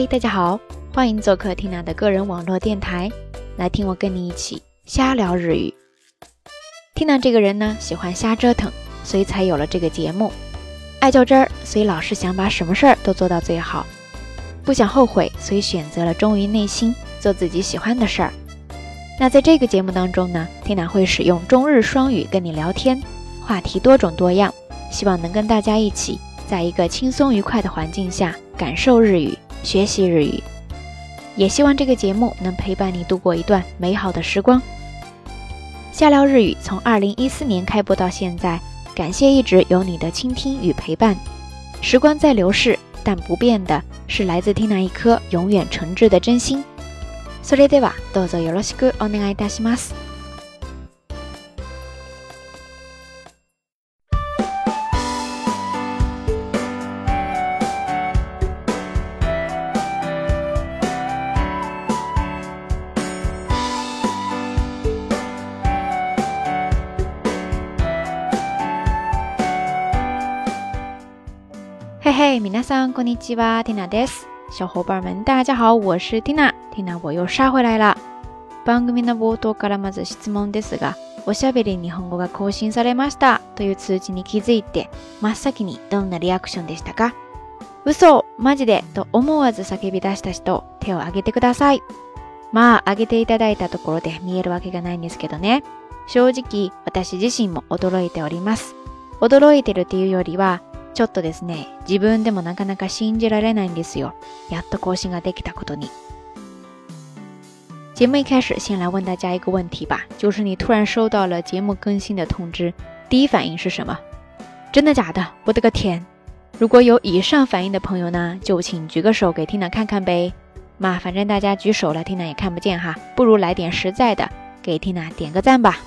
嘿，大家好，欢迎做客 Tina 的个人网络电台，来听我跟你一起瞎聊日语。Tina 这个人呢，喜欢瞎折腾，所以才有了这个节目。爱较真儿，所以老是想把什么事儿都做到最好。不想后悔，所以选择了忠于内心，做自己喜欢的事儿。那在这个节目当中呢，Tina 会使用中日双语跟你聊天，话题多种多样，希望能跟大家一起在一个轻松愉快的环境下感受日语。学习日语，也希望这个节目能陪伴你度过一段美好的时光。下料日语从二零一四年开播到现在，感谢一直有你的倾听与陪伴。时光在流逝，但不变的是来自听那一颗永远诚挚的真心。それではどうぞよろしくお願いいたします。嘿嘿，皆さんこんにちは，Tina です。小伙伴们，大家好，我是 Tina。Tina，我又杀回来了。番組の冒頭からまず質問ですが、おしゃべり日本語が更新されましたという通知に気づいて、真っ先にどんなリアクションでしたか？嘘、マジでと思わず叫び出した人、手を挙げてください。まあ、挙げていただいたところで見えるわけがないんですけどね。正直、私自身も驚いております。驚いてるっていうよりは、ちょっとですね。自分でもなかなか信じられないんですよ。やっと更新ができたことに。节目一开始，先来问大家一个问题吧：就是你突然收到了节目更新的通知，第一反应是什么？真的假的？我的个天！如果有以上反应的朋友呢，就请举个手给听娜看看呗。嘛，反正大家举手了，听娜也看不见哈。不如来点实在的，给听娜点个赞吧。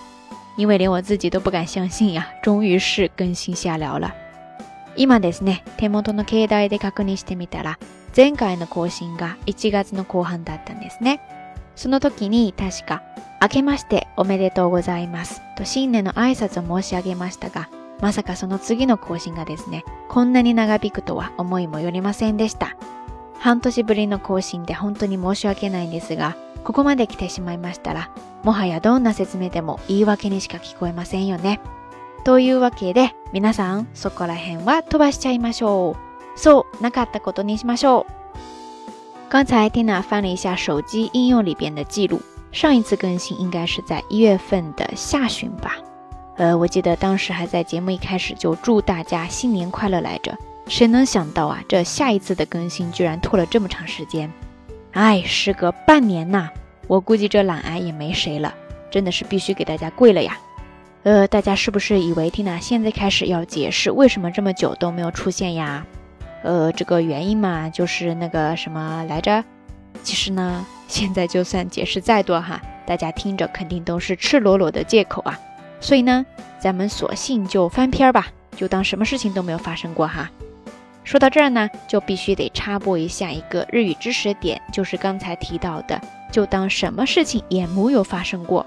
因为连我自己都不敢相信呀，终于是更新下聊了。今ですね、手元の携帯で確認してみたら、前回の更新が1月の後半だったんですね。その時に確か、明けましておめでとうございますと新年の挨拶を申し上げましたが、まさかその次の更新がですね、こんなに長引くとは思いもよりませんでした。半年ぶりの更新で本当に申し訳ないんですが、ここまで来てしまいましたら、もはやどんな説明でも言い訳にしか聞こえませんよね。というわけで、皆さんそこら辺は飛ばしちゃいましょう。そうなかったことにしましょう。刚才蒂娜翻了一下手机应用里边的记录，上一次更新应该是在一月份的下旬吧。呃，我记得当时还在节目一开始就祝大家新年快乐来着。谁能想到啊，这下一次的更新居然拖了这么长时间。哎，时隔半年呐，我估计这懒癌也没谁了，真的是必须给大家跪了呀。呃，大家是不是以为蒂娜现在开始要解释为什么这么久都没有出现呀？呃，这个原因嘛，就是那个什么来着？其实呢，现在就算解释再多哈，大家听着肯定都是赤裸裸的借口啊。所以呢，咱们索性就翻篇吧，就当什么事情都没有发生过哈。说到这儿呢，就必须得插播一下一个日语知识点，就是刚才提到的，就当什么事情也木有发生过。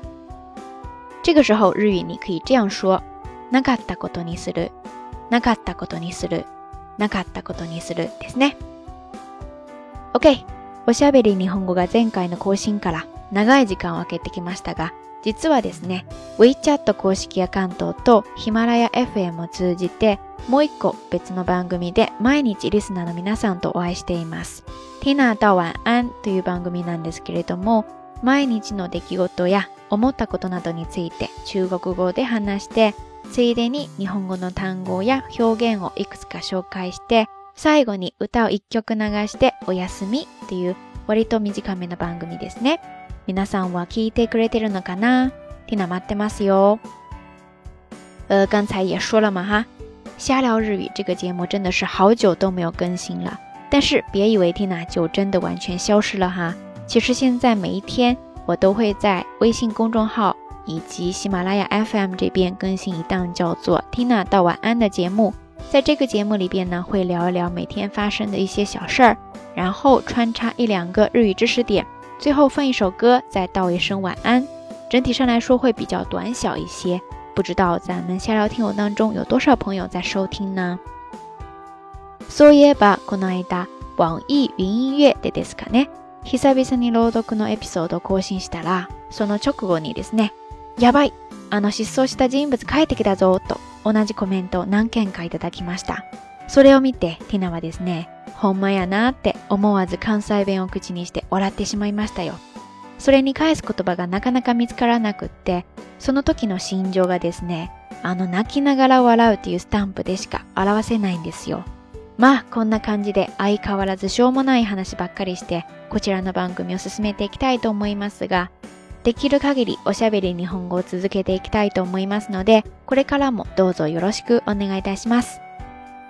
这个时候日语你可以这样说：なかったことにする、なかったことにする、なかったことにするですね。OK、おしゃべり日本語が前回の更新から長い時間を空けてきましたが、実はですね、WeChat 公式アカウントとヒマラヤ FM を通じて、もう一個別の番組で毎日リスナーの皆さんとお会いしています。ティナ a とワンアンという番組なんですけれども、毎日の出来事や思ったことなどについて中国語で話してついでに日本語の単語や表現をいくつか紹介して最後に歌を一曲流してお休みっていう割と短めの番組ですね皆さんは聞いてくれてるのかなティナ待ってますよ呃，刚才也说了嘛哈，瞎聊日语这个节目真的是好久都没有更新了。但是别以为 t i 就真的完全消失了哈，其实现在每一天我都会在微信公众号以及喜马拉雅 FM 这边更新一档叫做 “Tina 到晚安”的节目，在这个节目里边呢，会聊一聊每天发生的一些小事儿，然后穿插一两个日语知识点，最后放一首歌，再道一声晚安。整体上来说会比较短小一些，不知道咱们下聊听友当中有多少朋友在收听呢？そう言えばこの間、网易云音乐でですかね。久々に朗読のエピソードを更新したら、その直後にですね、やばいあの失踪した人物帰ってきたぞと同じコメントを何件かいただきました。それを見てティナはですね、ほんまやなって思わず関西弁を口にして笑ってしまいましたよ。それに返す言葉がなかなか見つからなくって、その時の心情がですね、あの泣きながら笑うっていうスタンプでしか表せないんですよ。まあこんな感じで相変わらずしょうもない話ばっかりしてこちらの番組を進めていきたいと思いますができる限りおしゃべり日本語を続けていきたいと思いますのでこれからもどうぞよろしくお願いいたします。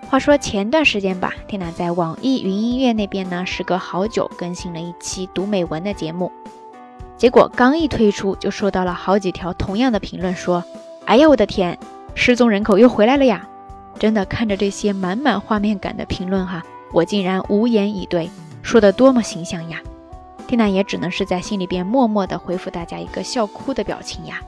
话说前段时间吧，天娜在网易云音乐那边呢，时隔好久更新了一期读美文的节目，结果刚一推出就收到了好几条同样的评论，说：“哎呀，我的天，失踪人口又回来了呀！真的看着这些满满画面感的评论哈，我竟然无言以对，说的多么形象呀！缇娜也只能是在心里边默默的回复大家一个笑哭的表情呀。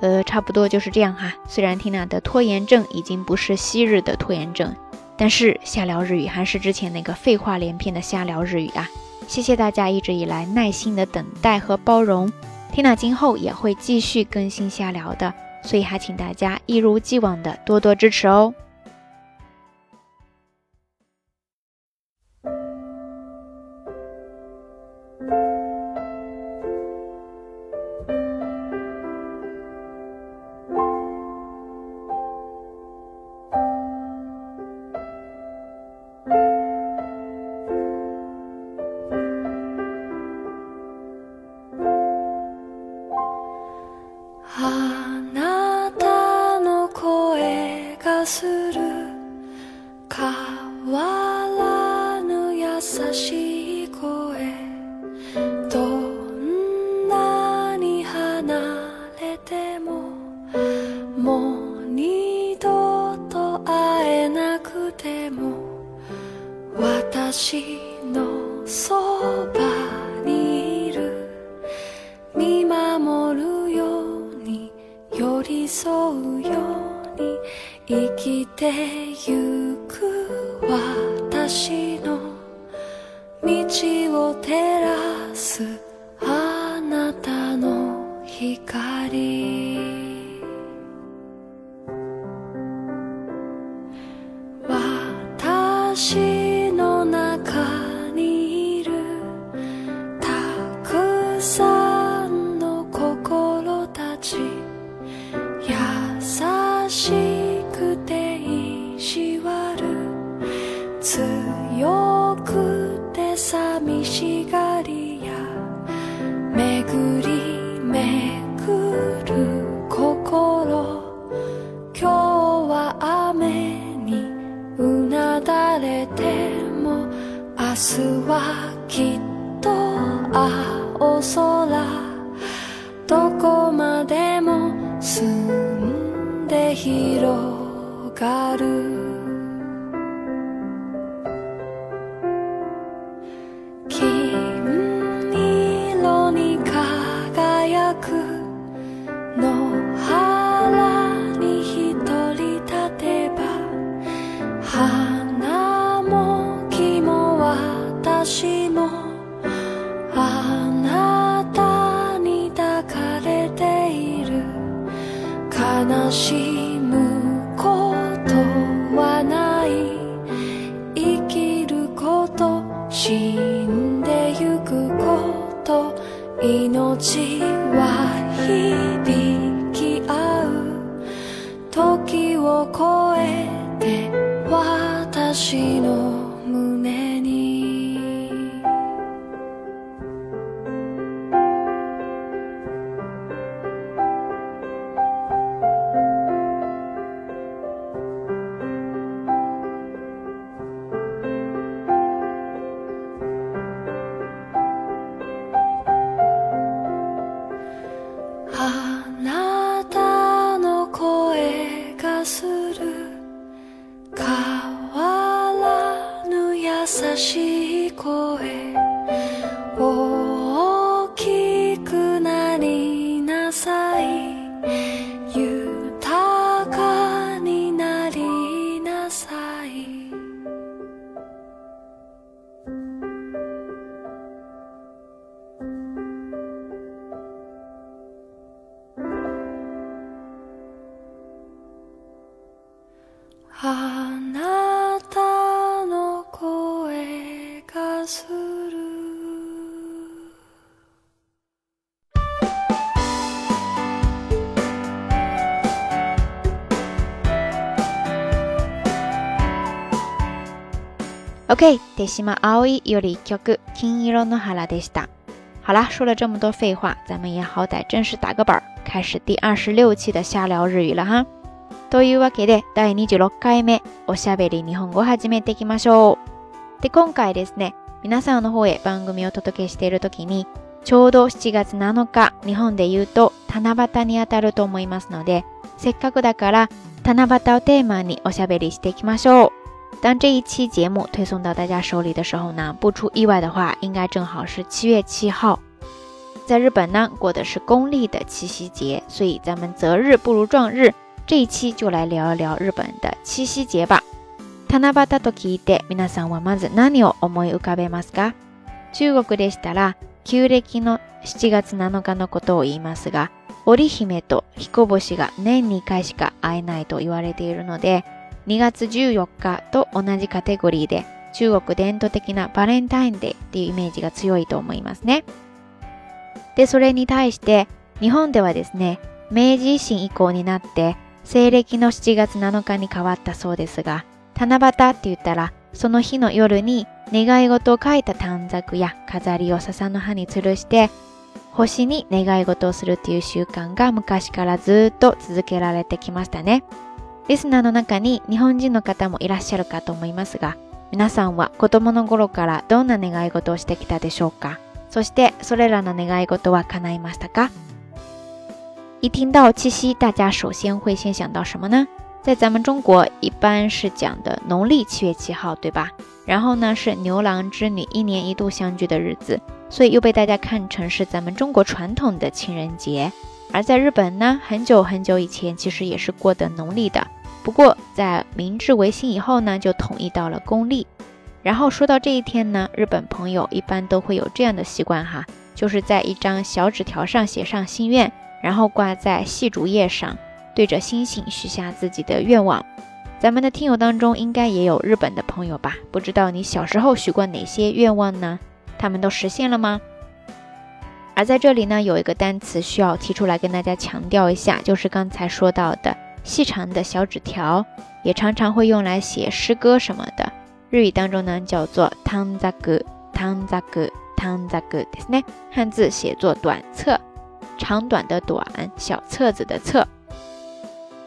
呃，差不多就是这样哈。虽然缇娜的拖延症已经不是昔日的拖延症，但是瞎聊日语还是之前那个废话连篇的瞎聊日语啊。谢谢大家一直以来耐心的等待和包容，缇娜今后也会继续更新瞎聊的，所以还请大家一如既往的多多支持哦。心。ちは響き合う時を超えて私の OK，手西马奥伊有曲金色罗诺哈拉得西好啦，说了这么多废话，咱们也好歹正式打个板儿，开始第二十六期的瞎聊日语了哈。というわけで、第26回目、おしゃべり日本語始めていきましょう。で、今回ですね、皆さんの方へ番組をお届けしているときに、ちょうど7月7日、日本で言うと七夕に当たると思いますので、せっかくだから七夕をテーマにおしゃべりしていきましょう。当这一期节目推送到大家手里的时候呢，不出意外的话，应该正好是七月七号。在日本呢，过的是公历的七夕节，所以咱们择日不如撞日，这一期就来聊一聊日本的七夕节吧。タナバタトキで、なさんはまず何を思い浮かべますか？中国でしたら旧暦の7月7日のことを言いますが、織姫と彦星が年2回しか会えないと言われているので。2月14日と同じカテゴリーで中国伝統的なバレンタインデーっていうイメージが強いと思いますね。で、それに対して日本ではですね、明治維新以降になって西暦の7月7日に変わったそうですが、七夕って言ったらその日の夜に願い事を書いた短冊や飾りを笹の葉に吊るして星に願い事をするっていう習慣が昔からずっと続けられてきましたね。リスナーの中に日本人の方もいらっしゃるかと思いますが、皆さんは子どもの頃からどんな願い事をしてきたでしょうか？そしてそれらの願い事は叶いましたか？一听到七夕，大家首先会先想到什么呢？在咱们中国一般是讲的农历七月七号，对吧？然后呢是牛郎织女一年一度相聚的日子，所以又被大家看成是咱们中国传统的情人节。而在日本呢，很久很久以前其实也是过的农历的。不过，在明治维新以后呢，就统一到了公历。然后说到这一天呢，日本朋友一般都会有这样的习惯哈，就是在一张小纸条上写上心愿，然后挂在细竹叶上，对着星星许下自己的愿望。咱们的听友当中应该也有日本的朋友吧？不知道你小时候许过哪些愿望呢？他们都实现了吗？而在这里呢，有一个单词需要提出来跟大家强调一下，就是刚才说到的。细长的小纸条也常常会用来写诗歌什么的。日语当中呢，叫做 t a n z a i k u t a n z a t a n a 汉字写作“短册”，长短的“短”，小册子的“册”。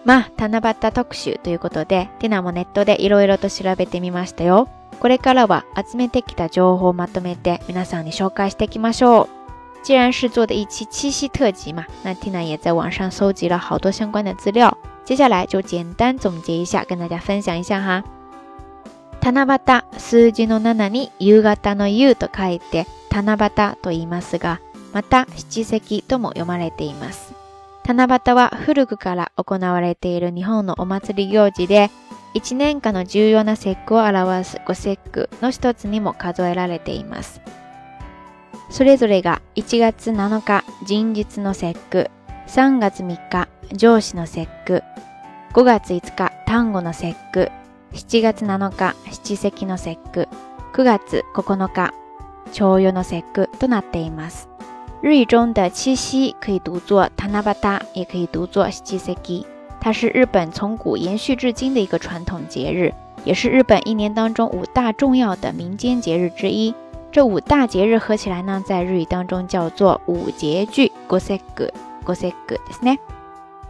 まあ、なばたとくしということで、ティナもネットで色々と調べてみましたよ。これからは集めてきた情報をまとめて皆さんに紹介していきましょう。既然是做的一期七夕特辑嘛，那蒂娜也在网上搜集了好多相关的资料。接下来就简单总结一下，跟大家分享一下哈。七夕、数字の7に夕方の夕と書いて、七夕と言いますが、また七夕とも読まれています。七夕は古くから行われている日本のお祭り行事で、1年間の重要な節句を表す五節句の一つにも数えられています。それぞれが1月7日、人日の節句、3月3日，上司の節句；5月5日，端午の節句；七月7日，七夕の節句；9月9日，朝陽の節句となっています。日语中的七夕可以读作“たなばた”，也可以读作“七夕”。它是日本从古延续至今的一个传统节日，也是日本一年当中五大重要的民间节日之一。这五大节日合起来呢，在日语当中叫做“五节句”（ごせっ句）。ですね。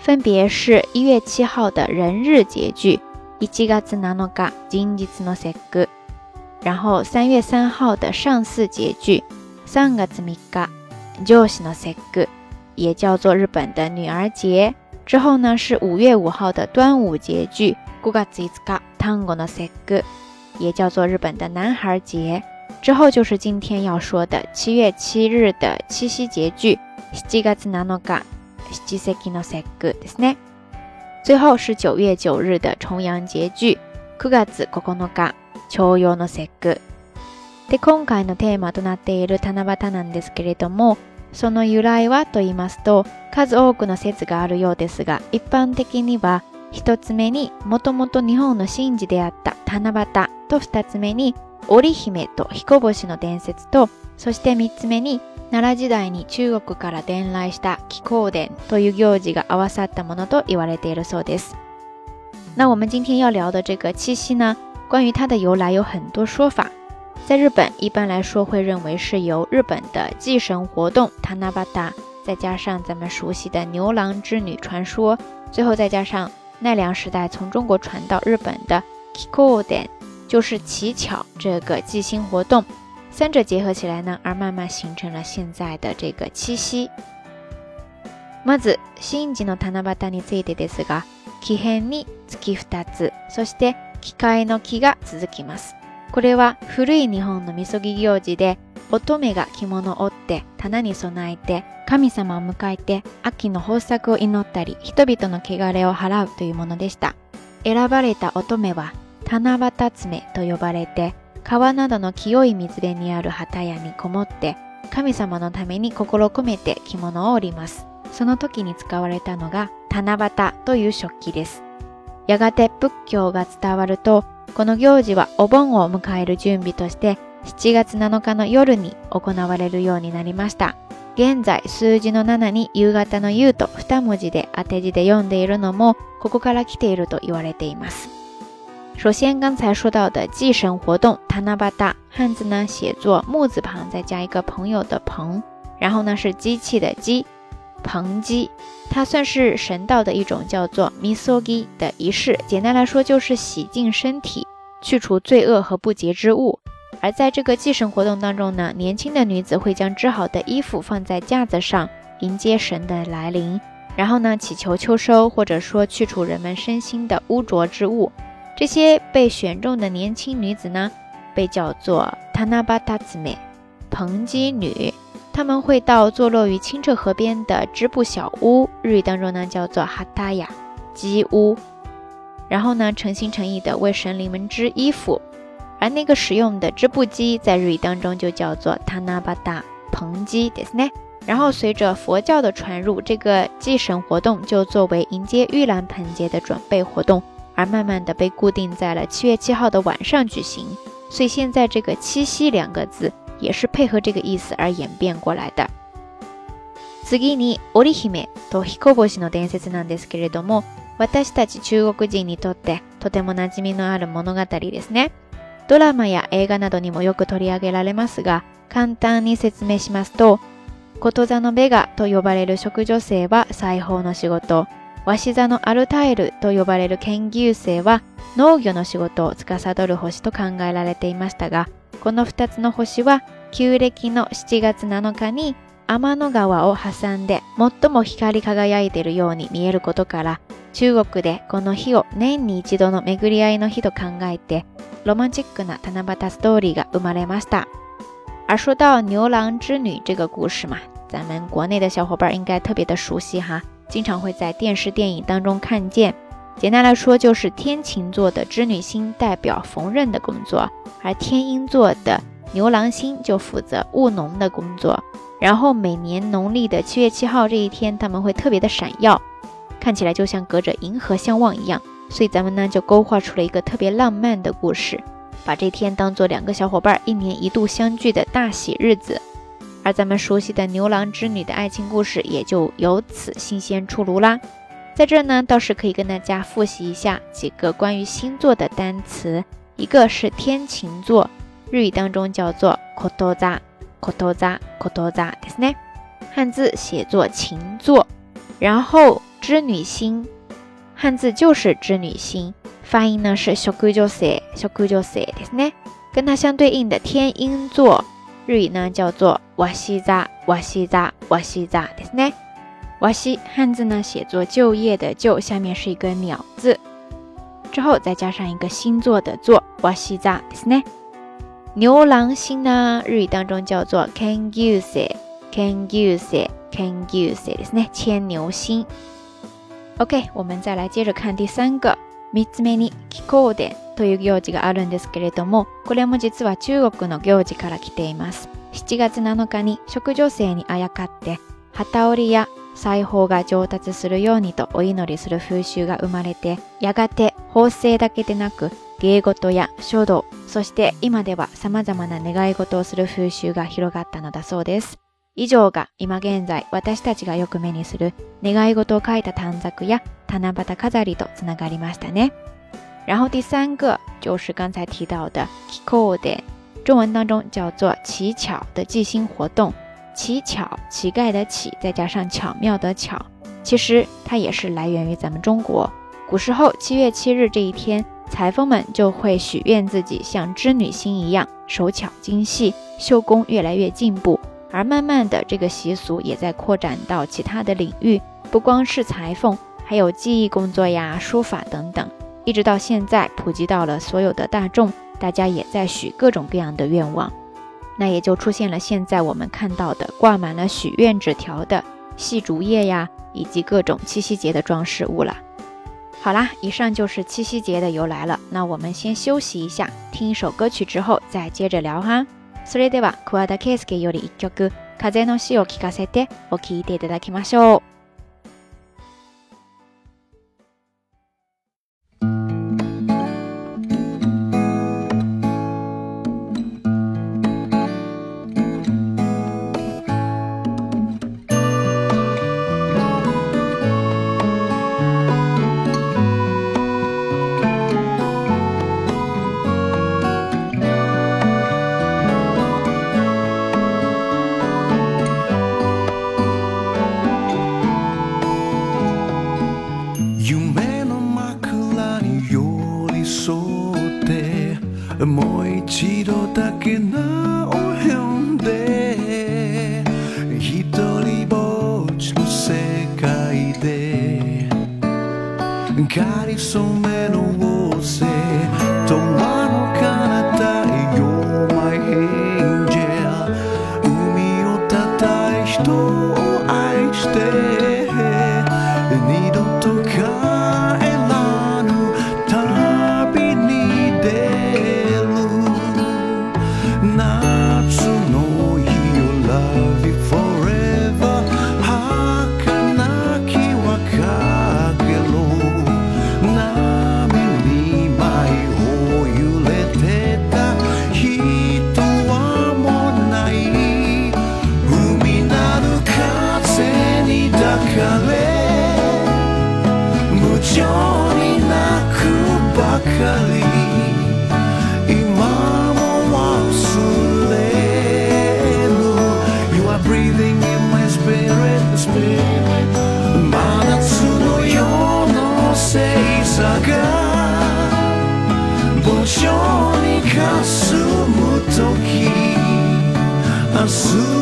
分别是1月7号的人日节句（ 1月7日、人日の节句），然后3月3号的上巳节句（ 3月3日、上巳の节句），也叫做日本的女儿节。之后呢是5月5号的端午节句（五月5日、端午の节句），也叫做日本的男孩节。之后就是今天要说的7月7日的七夕节句。7月7日、七夕の節句ですね。最後是9月9日的重陽節句、9月9日、朝陽の節句。で、今回のテーマとなっている七夕なんですけれども、その由来はと言いますと、数多くの説があるようですが、一般的には、一つ目にもともと日本の神事であった七夕と二つ目に織姫と彦星の伝説とそして三つ目に那我们今天要聊的这个七夕呢，关于它的由来有很多说法。在日本，一般来说会认为是由日本的祭神活动 “Tanabata”，再加上咱们熟悉的牛郎织女传说，最后再加上奈良时代从中国传到日本的 “Kikōden”，就是乞巧这个祭星活动。三者结合起来呢，而慢慢形成了现在的这个七夕。まず、神事の七夕についてですが、木変に月2つ、そして機械の木が続きます。これは古い日本のみそぎ行事で、乙女が着物を織って棚に備えて神様を迎えて秋の豊作を祈ったり人々の汚れを払うというものでした選ばれた乙女は七夕爪と呼ばれて川などの清い水辺にある旗屋にこもって神様のために心込めて着物を織ります。その時に使われたのが七夕という食器です。やがて仏教が伝わると、この行事はお盆を迎える準備として7月7日の夜に行われるようになりました。現在数字の7に夕方の夕と2文字で当て字で読んでいるのもここから来ていると言われています。首先，刚才说到的祭神活动塔那巴达”，汉字呢写作木字旁再加一个朋友的朋，然后呢是机器的机，朋机，它算是神道的一种叫做 Misogi 的仪式。简单来说，就是洗净身体，去除罪恶和不洁之物。而在这个祭神活动当中呢，年轻的女子会将织好的衣服放在架子上，迎接神的来临，然后呢祈求秋收，或者说去除人们身心的污浊之物。这些被选中的年轻女子呢，被叫做 t a n a b a t a 女。她们会到坐落于清澈河边的织布小屋，日语当中呢叫做 Hataya 屋。然后呢，诚心诚意的为神灵们织衣服。而那个使用的织布机在日语当中就叫做 Tanabata 盆然后随着佛教的传入，这个祭神活动就作为迎接玉兰盆节的准备活动。而慢慢的被固定在了七月七号的晚上举行。所以现在这个“七夕”两个字也是配合这个意思而演变过来的。次に織姫と彦星の伝説なんですけれども、私たち中国人にとってとても馴染みのある物語ですね。ドラマや映画などにもよく取り上げられますが、簡単に説明しますと、ことざのベガと呼ばれる職女性は裁縫の仕事、鷲座のアルタイルと呼ばれる研究生は農業の仕事を司る星と考えられていましたが、この2つの星は旧暦の7月7日に天の川を挟んで最も光り輝いているように見えることから中国でこの日を年に一度の巡り合いの日と考えてロマンチックな七夕ストーリーが生まれました。而说到牛郎织女这个故事嘛，咱们国内的小伙伴应该特别的熟悉哈。经常会在电视、电影当中看见。简单来说，就是天琴座的织女星代表缝纫的工作，而天鹰座的牛郎星就负责务农的工作。然后每年农历的七月七号这一天，他们会特别的闪耀，看起来就像隔着银河相望一样。所以咱们呢就勾画出了一个特别浪漫的故事，把这天当做两个小伙伴一年一度相聚的大喜日子。而咱们熟悉的牛郎织女的爱情故事也就由此新鲜出炉啦。在这呢，倒是可以跟大家复习一下几个关于星座的单词。一个是天琴座，日语当中叫做 k o t o z a k o t o z a k o t o z a 的呢，汉字写作“琴座”。然后织女星，汉字就是“织女星”，发音呢是 shugyo s e shugyo sei，的呢。跟它相对应的天鹰座。日语呢叫做瓦西扎瓦西扎瓦西扎”，对不对？瓦西汉字呢写作就业的就，下面是一个鸟字，之后再加上一个星座的座，瓦西扎，对不对？牛郎星呢日语当中叫做 n g s ケンギュセケンギュセケンギ s e 对不对？牵牛星。OK，我们再来接着看第三个，密つめにきこうという行事があるんですけれども、これも実は中国の行事から来ています。7月7日に食女性にあやかって、旗織りや裁縫が上達するようにとお祈りする風習が生まれて、やがて法制だけでなく、芸事や書道、そして今では様々な願い事をする風習が広がったのだそうです。以上が今現在私たちがよく目にする願い事を書いた短冊や七夕飾りとつながりましたね。然后第三个就是刚才提到的 Kiko 点，中文当中叫做乞巧的祭星活动。乞巧，乞丐的乞，再加上巧妙的巧，其实它也是来源于咱们中国古时候七月七日这一天，裁缝们就会许愿自己像织女星一样手巧精细，绣工越来越进步。而慢慢的，这个习俗也在扩展到其他的领域，不光是裁缝，还有技艺工作呀、书法等等。一直到现在，普及到了所有的大众，大家也在许各种各样的愿望，那也就出现了现在我们看到的挂满了许愿纸条的细竹叶呀，以及各种七夕节的装饰物了。好啦，以上就是七夕节的由来了。那我们先休息一下，听一首歌曲之后再接着聊哈。所以，もう一度だけなおんで。a sua.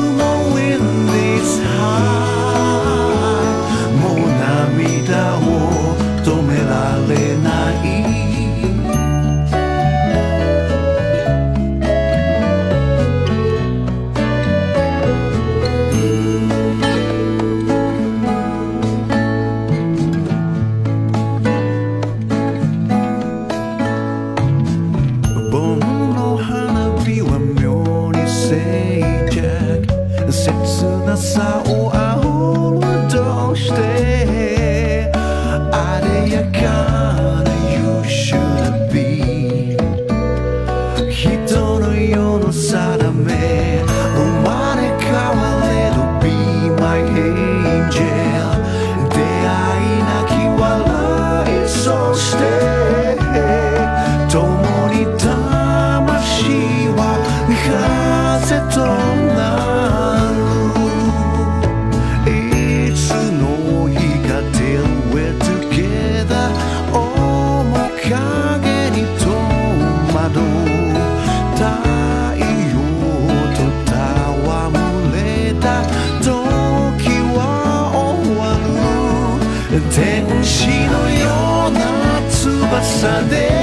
天使のような翼で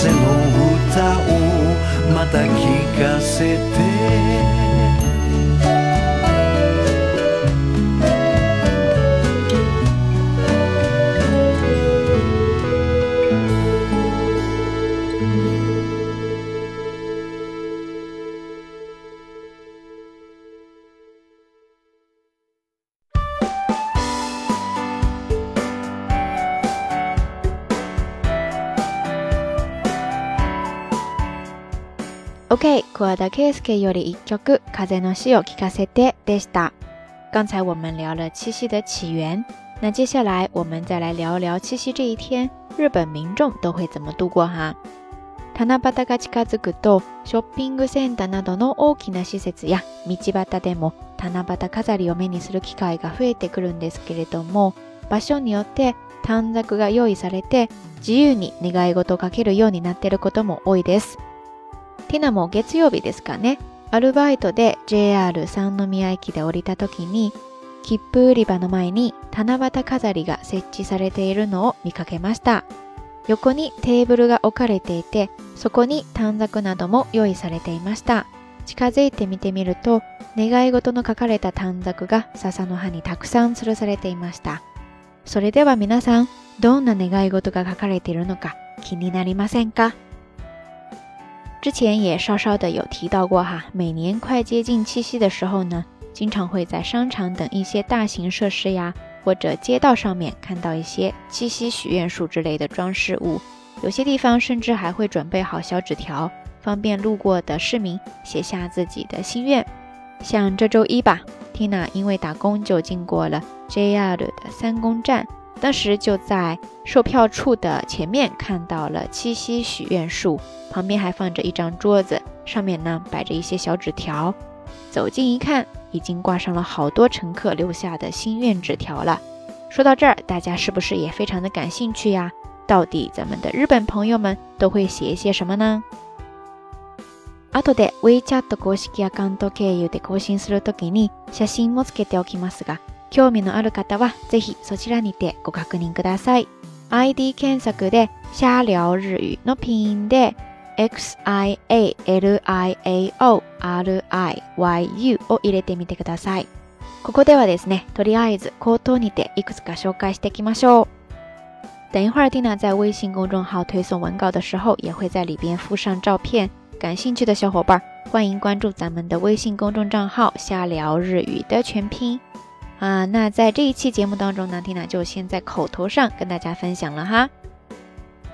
風の歌をまた聞かせて桑田佳祐より一曲「風の死を聞かせて」でした。刚才我们聊了七夕的起源，那接下来我们再来聊聊七夕这一天，日本民众都会怎么度过哈。七夕が近づくと、ショッピングセンターなどの大きな施設や道端でも七夕飾りを目にする機会が増えてくるんですけれども、場所によって短冊が用意されて自由に願い事を書けるようになっていることも多いです。ティナも月曜日ですかね、アルバイトで JR 三宮駅で降りた時に、切符売り場の前に七夕飾りが設置されているのを見かけました。横にテーブルが置かれていて、そこに短冊なども用意されていました。近づいて見てみると、願い事の書かれた短冊が笹の葉にたくさん吊るされていました。それでは皆さん、どんな願い事が書かれているのか気になりませんか之前也稍稍的有提到过哈，每年快接近七夕的时候呢，经常会在商场等一些大型设施呀，或者街道上面看到一些七夕许愿树之类的装饰物，有些地方甚至还会准备好小纸条，方便路过的市民写下自己的心愿。像这周一吧，Tina 因为打工就经过了 JR 的三宫站。当时就在售票处的前面看到了七夕许愿树，旁边还放着一张桌子，上面呢摆着一些小纸条。走近一看，已经挂上了好多乘客留下的心愿纸条了。说到这儿，大家是不是也非常的感兴趣呀？到底咱们的日本朋友们都会写一些什么呢？興味のある方はぜひそちらにてご確認ください。ID 検索で、シャーリオ日語のピンで、x i a l i a o r i y u を入れてみてください。ここではですね、とりあえず口頭にていくつか紹介していきましょう。等一会儿，Tina 在微信公众号推送文稿的时候，也会在里边附上照片。感兴趣的小伙伴，欢迎关注咱们的微信公众账号“瞎聊日语”的全拼。啊，那在这一期节目当中呢，缇娜就先在口头上跟大家分享了哈。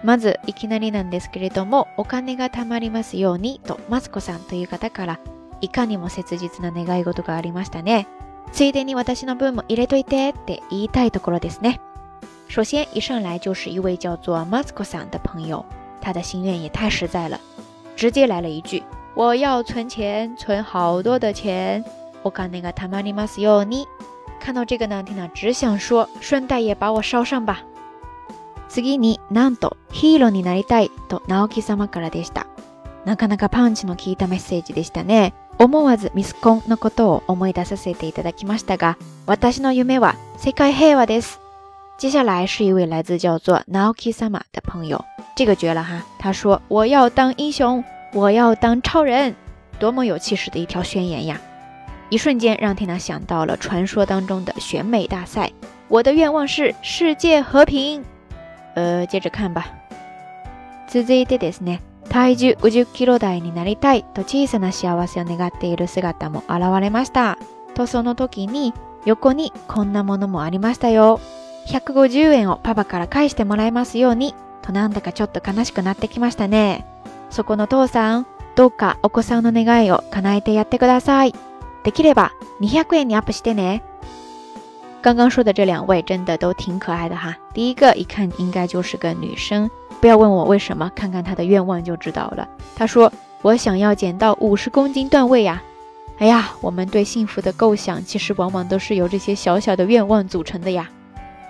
まず、いきなりんですけれども、お金が貯まりますように」とマスコさんという方からいかにも切実な願い事がありましたね。ついでに私の分も入れといてって言いたいところですね。首先一上来就是一位叫做マスコさん的朋友，他的心愿也太实在了，直接来了一句：“我要存钱，存好多的钱。”お金が貯まりますように。看到这个难听的，只想说，顺带也把我烧上吧。次ぎに何度ヒーロになりたいとナオキ様からでした。なかなかパンチの効いたメッセージでしたね。思わずミスコンのことを思い出させていただきましたが、私の夢は世界へはずです。接下来是一位来自叫做ナオキ様的朋友，这个绝了哈！他说：“我要当英雄，我要当超人，多么有气势的一条宣言呀！”一瞬间让缇娜想到了传说当中的选美大赛。我的愿望是世界和平。呃，接着看吧。続いてですね。体重50キロ台になりたいと小さな幸せを願っている姿も現れました。とその時に横にこんなものもありましたよ。150円をパパから返してもらえますようにとなんだかちょっと悲しくなってきましたね。そこの父さん、どうかお子さんの願いを叶えてやってください。得起来吧，你也怪，你也不晓得呢。刚刚说的这两位真的都挺可爱的哈。第一个一看应该就是个女生，不要问我为什么，看看她的愿望就知道了。她说：“我想要减到五十公斤段位呀。”哎呀，我们对幸福的构想其实往往都是由这些小小的愿望组成的呀。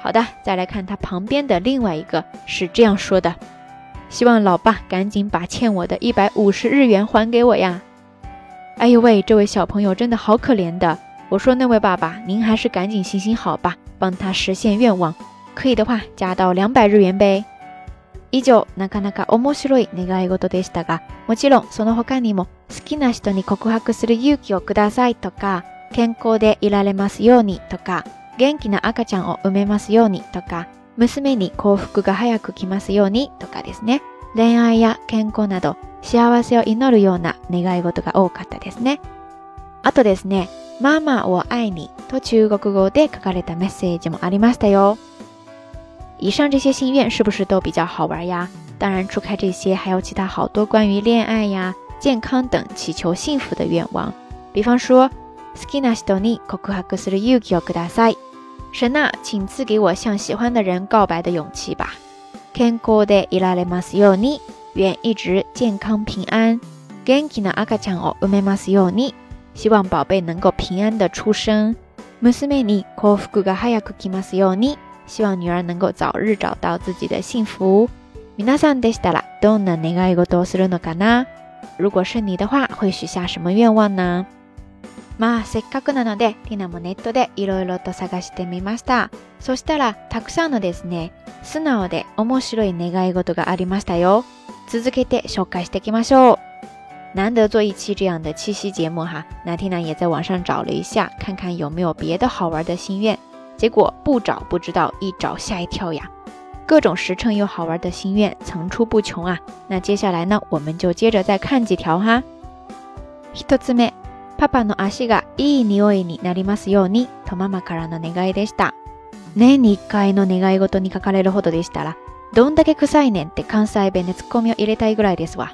好的，再来看她旁边的另外一个是这样说的：“希望老爸赶紧把欠我的一百五十日元还给我呀。”哎呦喂，这位小朋友真的好可怜的。我说那位爸爸，您还是赶紧行行好吧，帮他实现愿望。可以的话，加到两百日元呗。以上、なかなか面白い願い事でしたが、もちろんその他にも、好きな人に告白する勇気をくださいとか、健康でいられますようにとか、元気な赤ちゃんを産めますようにとか、娘に幸福が早く来ますようにとかですね。恋愛や健康など幸せを祈るような願い事が多かったですね。あとですね、ママを愛にと中国語で書かれたメッセージもありましたよ。以上这些心愿是不是都比较好玩呀？当然，除开这些，还有其他好多关于恋爱呀、健康等祈求幸福的愿望。比方说，好きな人に告白する勇気をください。神呐、啊，请赐给我向喜欢的人告白的勇气吧。Kenkō de iraremasu yo ni，愿一直健康平安。Genki na akachan o umemasu yo ni，希望宝贝能够平安的出生。Musume ni kofuku ga haya kuki masu yo ni，希望女儿能够早日找到自己的幸福。Minasan deshita ra don na ne ga ego dosuru no kana，如果是你的话，会许下什么愿望呢？まあせっかくなのでティナもネットでいろいろと探してみましたそしたらたくさんのですね素直で面白い願い事がありましたよ続けて紹介していきましょう难得做一期这样的七夕节目哈，那 Tina 也在网上找了一下，看看有没有别的好玩的心愿。结果不找不知道，一找吓一跳呀！各种实诚又好玩的心愿层出不穷啊。那接下来呢，我们就接着再看几条哈。一つ目。パパの足がいい匂いになりますようにとママからの願いでした。年に1回の願い事に書かれるほどでしたら、どんだけ臭いねんって関西弁でツッコミを入れたいぐらいですわ。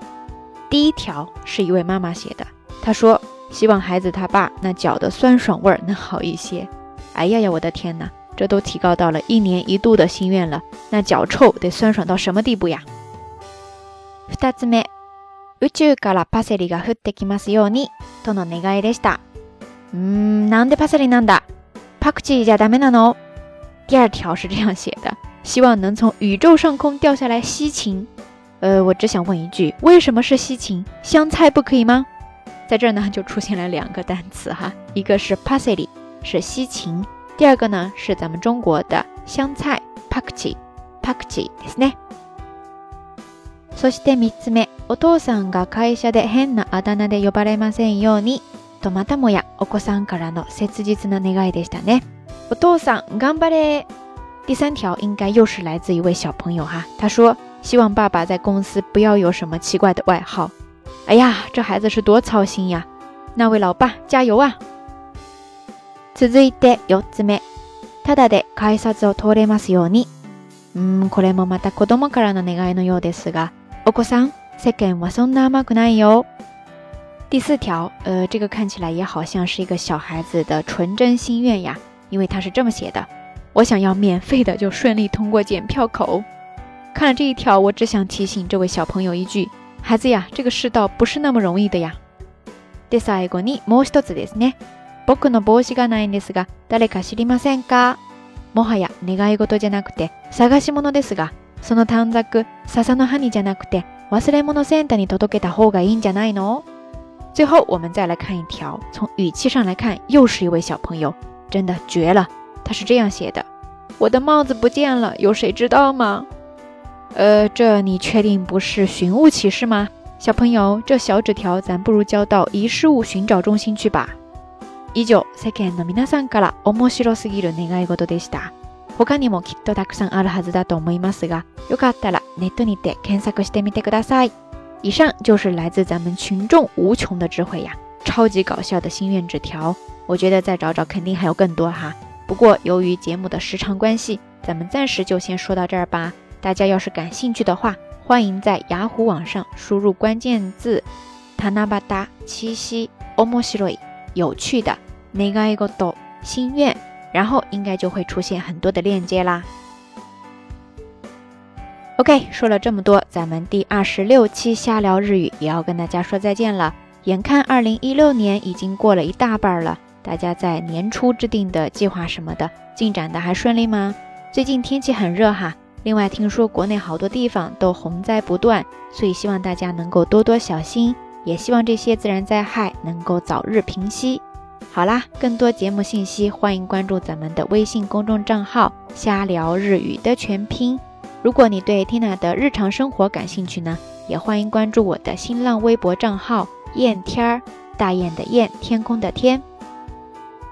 第一条是一位妈妈写的，她说希望孩子他爸那脚的酸爽味儿能好一些。哎呀呀，我的天哪，这都提高到了一年一度的心愿了，那脚臭得酸爽到什么地步呀？二つ目。宇宙からパセリが降ってきますようにとの願いでした。うーん、なんでパセリなんだ？パクチーじゃダメなの？第二条是这样写的，希望能从宇宙上空掉下来西芹。呃，我只想问一句，为什么是西芹？香菜不可以吗？在这儿呢就出现了两个单词哈，一个是パセリ是西芹，第二个呢是咱们中国的香菜パクチーパクチーですね。そして3つ目、お父さんが会社で変なあだ名で呼ばれませんように、とまたもやお子さんからの切実な願いでしたね。お父さん、頑張れ第三条应该又是来自一位小朋友哈，他说希望爸爸在公司不要有什么奇怪的外号。哎呀，这孩子是多操心呀！那位老爸加油啊！続いて四つ目、ただで改札を通れますように。うん、これもまた子供からの願いのようですが、奥库桑，セカンはそんな甘くないよ。第四条，呃，这个看起来也好像是一个小孩子的纯真心愿呀，因为他是这么写的：我想要免费的，就顺利通过检票口。看了这一条，我只想提醒这位小朋友一句：は子呀，这个世道、不是の么の易的呀。最後にもう一つですね。僕の帽子がないんですが、誰か知りませんか？もはや願い事じゃなくて探し物ですが。その短冊、笹の葉にじゃなくて忘れ物センターに届けた方がいいんじゃないの？最后，我们再来看一条，从语气上来看，又是一位小朋友，真的绝了！他是这样写的：“我的帽子不见了，有谁知道吗？”呃，这你确定不是寻物启事吗？小朋友，这小纸条咱不如交到遗失物寻找中心去吧。19、先見の皆さんから面白すぎる願い事でした。他にもきっとたくさんあるはずだと思いますが、よかったらネットにて検索してみてください。以上就是来自咱们群众无穷的智慧呀，超级搞笑的心愿纸条。我觉得再找找肯定还有更多哈。不过由于节目的时长关系，咱们暂时就先说到这儿吧。大家要是感兴趣的话，欢迎在雅虎网上输入关键字“タナバダ七夕面白い有趣的願いごと心愿”。然后应该就会出现很多的链接啦。OK，说了这么多，咱们第二十六期瞎聊日语也要跟大家说再见了。眼看二零一六年已经过了一大半了，大家在年初制定的计划什么的进展的还顺利吗？最近天气很热哈，另外听说国内好多地方都洪灾不断，所以希望大家能够多多小心，也希望这些自然灾害能够早日平息。好啦，更多节目信息，欢迎关注咱们的微信公众账号“瞎聊日语”的全拼。如果你对 Tina 的日常生活感兴趣呢，也欢迎关注我的新浪微博账号“燕天儿”，大雁的雁，天空的天。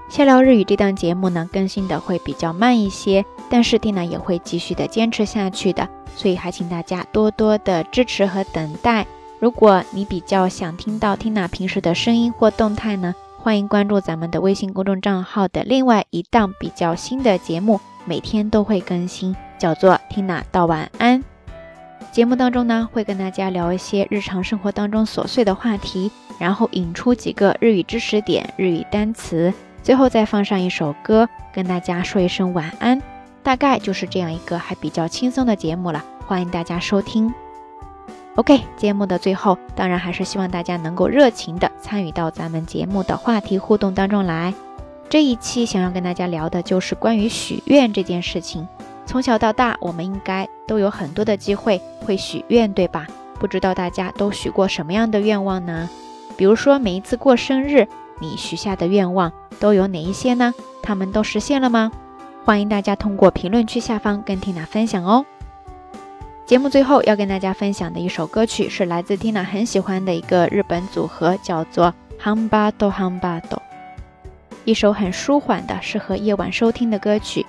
瞎聊日语这档节目呢，更新的会比较慢一些，但是 Tina 也会继续的坚持下去的，所以还请大家多多的支持和等待。如果你比较想听到 Tina 平时的声音或动态呢？欢迎关注咱们的微信公众账号的另外一档比较新的节目，每天都会更新，叫做“听娜道晚安”。节目当中呢，会跟大家聊一些日常生活当中琐碎的话题，然后引出几个日语知识点、日语单词，最后再放上一首歌，跟大家说一声晚安。大概就是这样一个还比较轻松的节目了，欢迎大家收听。OK，节目的最后，当然还是希望大家能够热情的参与到咱们节目的话题互动当中来。这一期想要跟大家聊的就是关于许愿这件事情。从小到大，我们应该都有很多的机会会许愿，对吧？不知道大家都许过什么样的愿望呢？比如说每一次过生日，你许下的愿望都有哪一些呢？他们都实现了吗？欢迎大家通过评论区下方跟缇娜分享哦。节目最后要跟大家分享的一首歌曲，是来自 Tina 很喜欢的一个日本组合，叫做 Hambado Hambado。一首很舒缓的、适合夜晚收听的歌曲。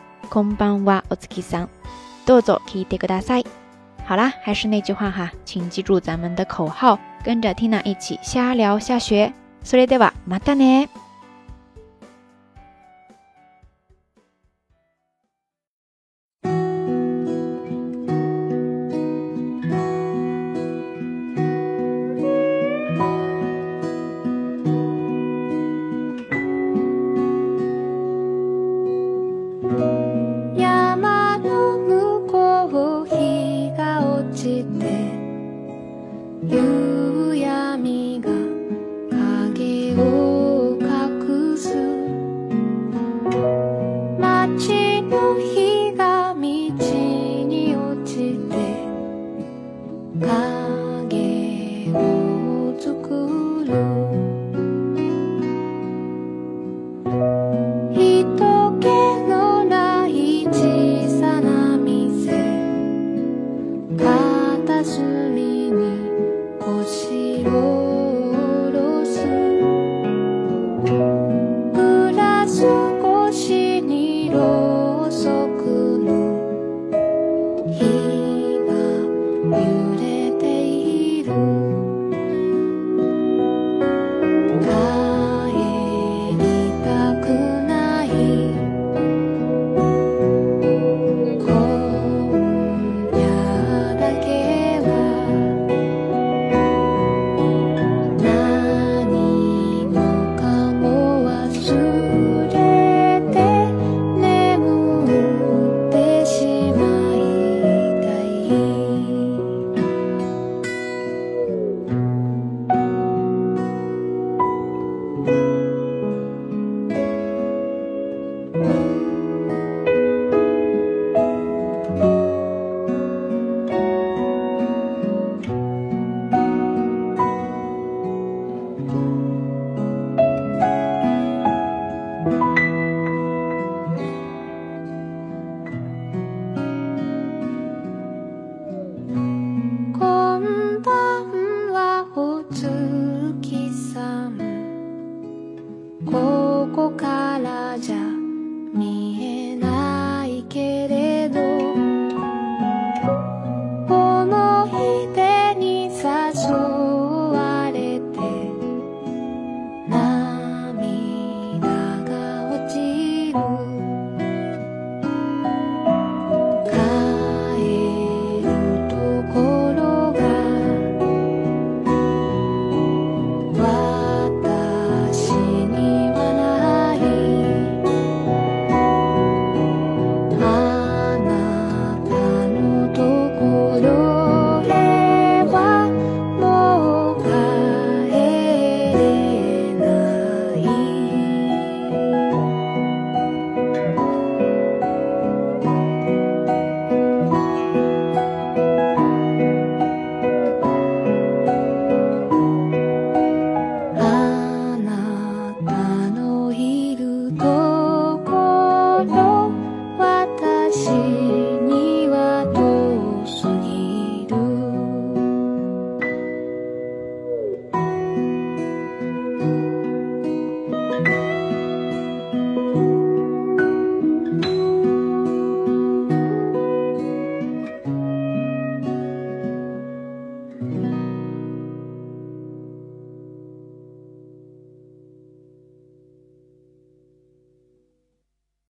好啦，还是那句话哈，请记住咱们的口号，跟着 Tina 一起瞎聊瞎学。